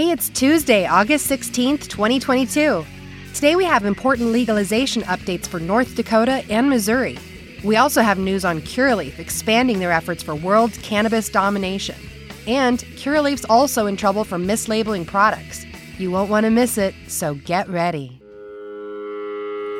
Hey, it's Tuesday, August 16th, 2022. Today we have important legalization updates for North Dakota and Missouri. We also have news on Curaleaf expanding their efforts for world cannabis domination. And Curaleaf's also in trouble for mislabeling products. You won't want to miss it, so get ready.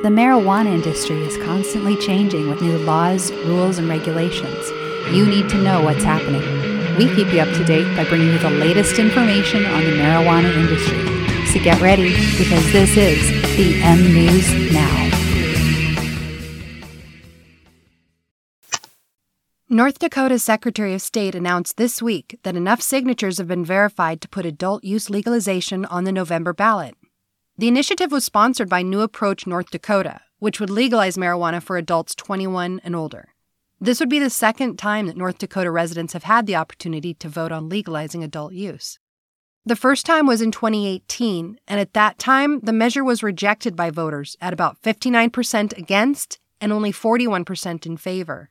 The marijuana industry is constantly changing with new laws, rules, and regulations. You need to know what's happening. We keep you up to date by bringing you the latest information on the marijuana industry. So get ready because this is the M News Now. North Dakota's Secretary of State announced this week that enough signatures have been verified to put adult use legalization on the November ballot. The initiative was sponsored by New Approach North Dakota, which would legalize marijuana for adults 21 and older. This would be the second time that North Dakota residents have had the opportunity to vote on legalizing adult use. The first time was in 2018, and at that time, the measure was rejected by voters at about 59% against and only 41% in favor.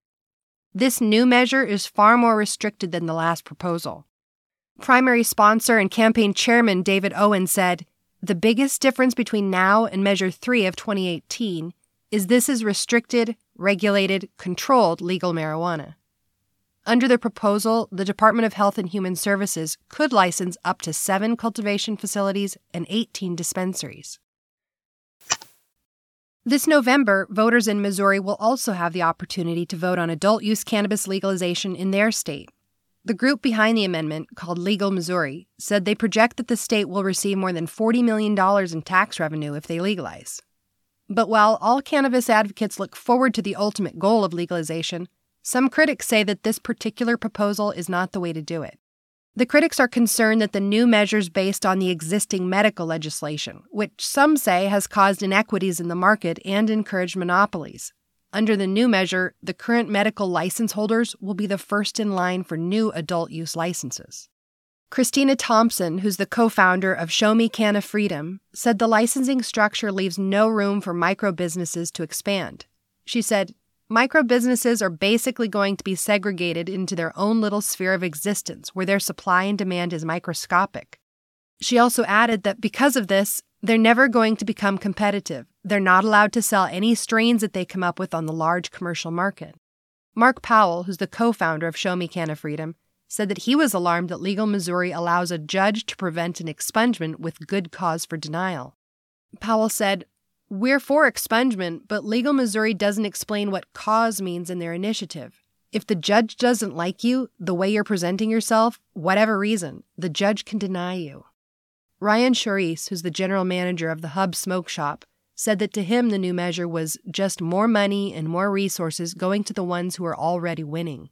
This new measure is far more restricted than the last proposal. Primary sponsor and campaign chairman David Owen said, the biggest difference between now and Measure 3 of 2018 is this is restricted, regulated, controlled legal marijuana. Under the proposal, the Department of Health and Human Services could license up to seven cultivation facilities and 18 dispensaries. This November, voters in Missouri will also have the opportunity to vote on adult use cannabis legalization in their state. The group behind the amendment, called Legal Missouri, said they project that the state will receive more than $40 million in tax revenue if they legalize. But while all cannabis advocates look forward to the ultimate goal of legalization, some critics say that this particular proposal is not the way to do it. The critics are concerned that the new measures based on the existing medical legislation, which some say has caused inequities in the market and encouraged monopolies, under the new measure, the current medical license holders will be the first in line for new adult use licenses. Christina Thompson, who's the co founder of Show Me Canna Freedom, said the licensing structure leaves no room for micro businesses to expand. She said, Micro businesses are basically going to be segregated into their own little sphere of existence where their supply and demand is microscopic. She also added that because of this, they're never going to become competitive. They're not allowed to sell any strains that they come up with on the large commercial market. Mark Powell, who's the co founder of Show Me Canna Freedom, said that he was alarmed that Legal Missouri allows a judge to prevent an expungement with good cause for denial. Powell said, We're for expungement, but Legal Missouri doesn't explain what cause means in their initiative. If the judge doesn't like you, the way you're presenting yourself, whatever reason, the judge can deny you. Ryan Charis, who's the general manager of the Hub Smoke Shop, said that to him the new measure was just more money and more resources going to the ones who are already winning.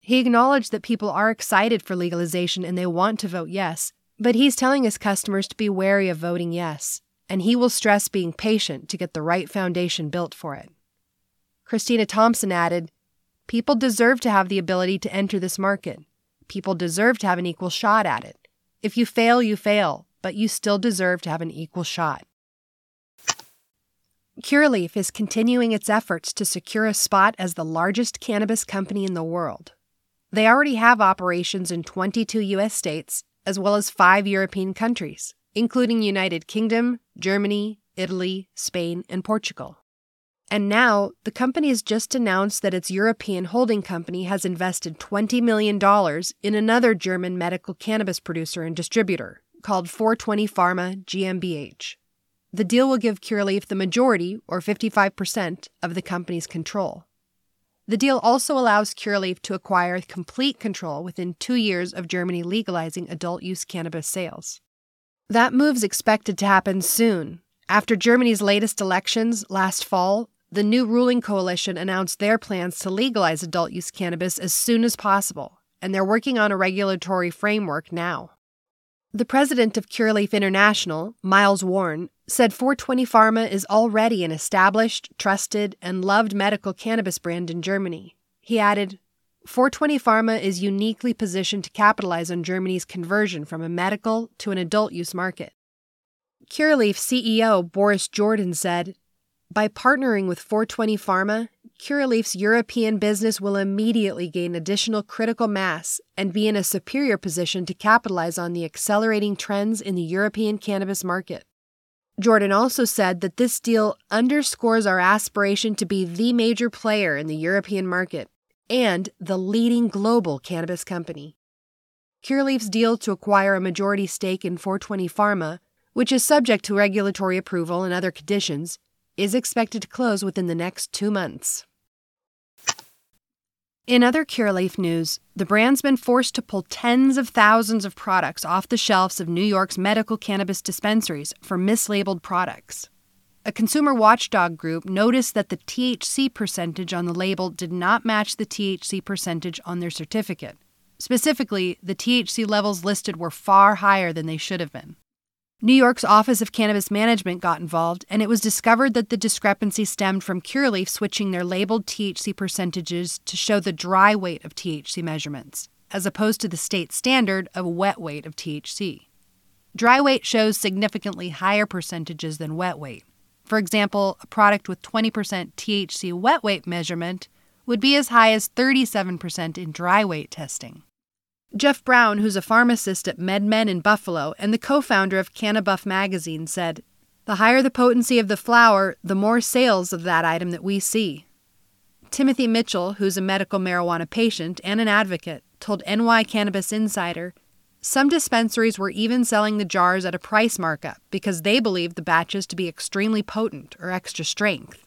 He acknowledged that people are excited for legalization and they want to vote yes, but he's telling his customers to be wary of voting yes, and he will stress being patient to get the right foundation built for it. Christina Thompson added, People deserve to have the ability to enter this market. People deserve to have an equal shot at it. If you fail, you fail but you still deserve to have an equal shot. Curaleaf is continuing its efforts to secure a spot as the largest cannabis company in the world. They already have operations in 22 U.S. states, as well as five European countries, including United Kingdom, Germany, Italy, Spain, and Portugal. And now, the company has just announced that its European holding company has invested $20 million in another German medical cannabis producer and distributor, called 420 Pharma GmbH. The deal will give Curaleaf the majority, or 55%, of the company's control. The deal also allows Curaleaf to acquire complete control within two years of Germany legalizing adult use cannabis sales. That move's expected to happen soon. After Germany's latest elections last fall, the new ruling coalition announced their plans to legalize adult use cannabis as soon as possible, and they're working on a regulatory framework now. The president of Curaleaf International, Miles Warren, said 420 Pharma is already an established, trusted, and loved medical cannabis brand in Germany. He added, 420 Pharma is uniquely positioned to capitalize on Germany's conversion from a medical to an adult use market. Curaleaf CEO Boris Jordan said, By partnering with 420 Pharma, Curaleaf's European business will immediately gain additional critical mass and be in a superior position to capitalize on the accelerating trends in the European cannabis market. Jordan also said that this deal underscores our aspiration to be the major player in the European market and the leading global cannabis company. Curaleaf's deal to acquire a majority stake in 420 Pharma, which is subject to regulatory approval and other conditions, is expected to close within the next two months. In other Curaleaf news, the brand's been forced to pull tens of thousands of products off the shelves of New York's medical cannabis dispensaries for mislabeled products. A consumer watchdog group noticed that the THC percentage on the label did not match the THC percentage on their certificate. Specifically, the THC levels listed were far higher than they should have been. New York's Office of Cannabis Management got involved, and it was discovered that the discrepancy stemmed from Curaleaf switching their labeled THC percentages to show the dry weight of THC measurements, as opposed to the state standard of wet weight of THC. Dry weight shows significantly higher percentages than wet weight. For example, a product with 20% THC wet weight measurement would be as high as 37% in dry weight testing. Jeff Brown, who's a pharmacist at MedMen in Buffalo and the co founder of Cannabuff magazine, said, The higher the potency of the flower, the more sales of that item that we see. Timothy Mitchell, who's a medical marijuana patient and an advocate, told NY Cannabis Insider some dispensaries were even selling the jars at a price markup because they believed the batches to be extremely potent or extra strength.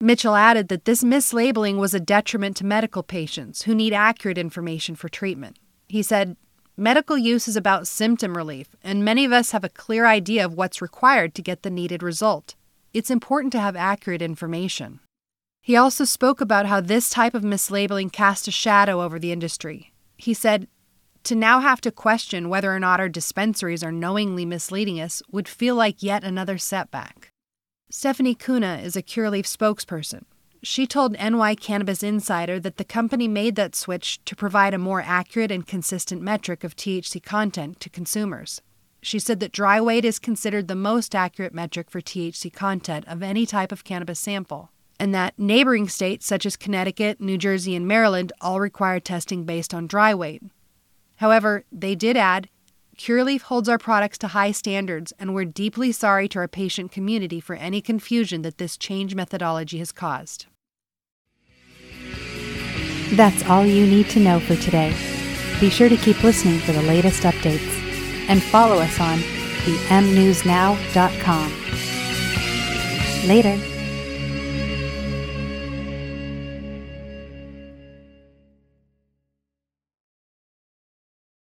Mitchell added that this mislabeling was a detriment to medical patients who need accurate information for treatment. He said, Medical use is about symptom relief, and many of us have a clear idea of what's required to get the needed result. It's important to have accurate information. He also spoke about how this type of mislabeling cast a shadow over the industry. He said, To now have to question whether or not our dispensaries are knowingly misleading us would feel like yet another setback. Stephanie Kuna is a Curaleaf spokesperson. She told NY Cannabis Insider that the company made that switch to provide a more accurate and consistent metric of THC content to consumers. She said that dry weight is considered the most accurate metric for THC content of any type of cannabis sample, and that neighboring states such as Connecticut, New Jersey, and Maryland all require testing based on dry weight. However, they did add Curaleaf holds our products to high standards, and we're deeply sorry to our patient community for any confusion that this change methodology has caused. That's all you need to know for today. Be sure to keep listening for the latest updates and follow us on the mnewsnow.com. Later.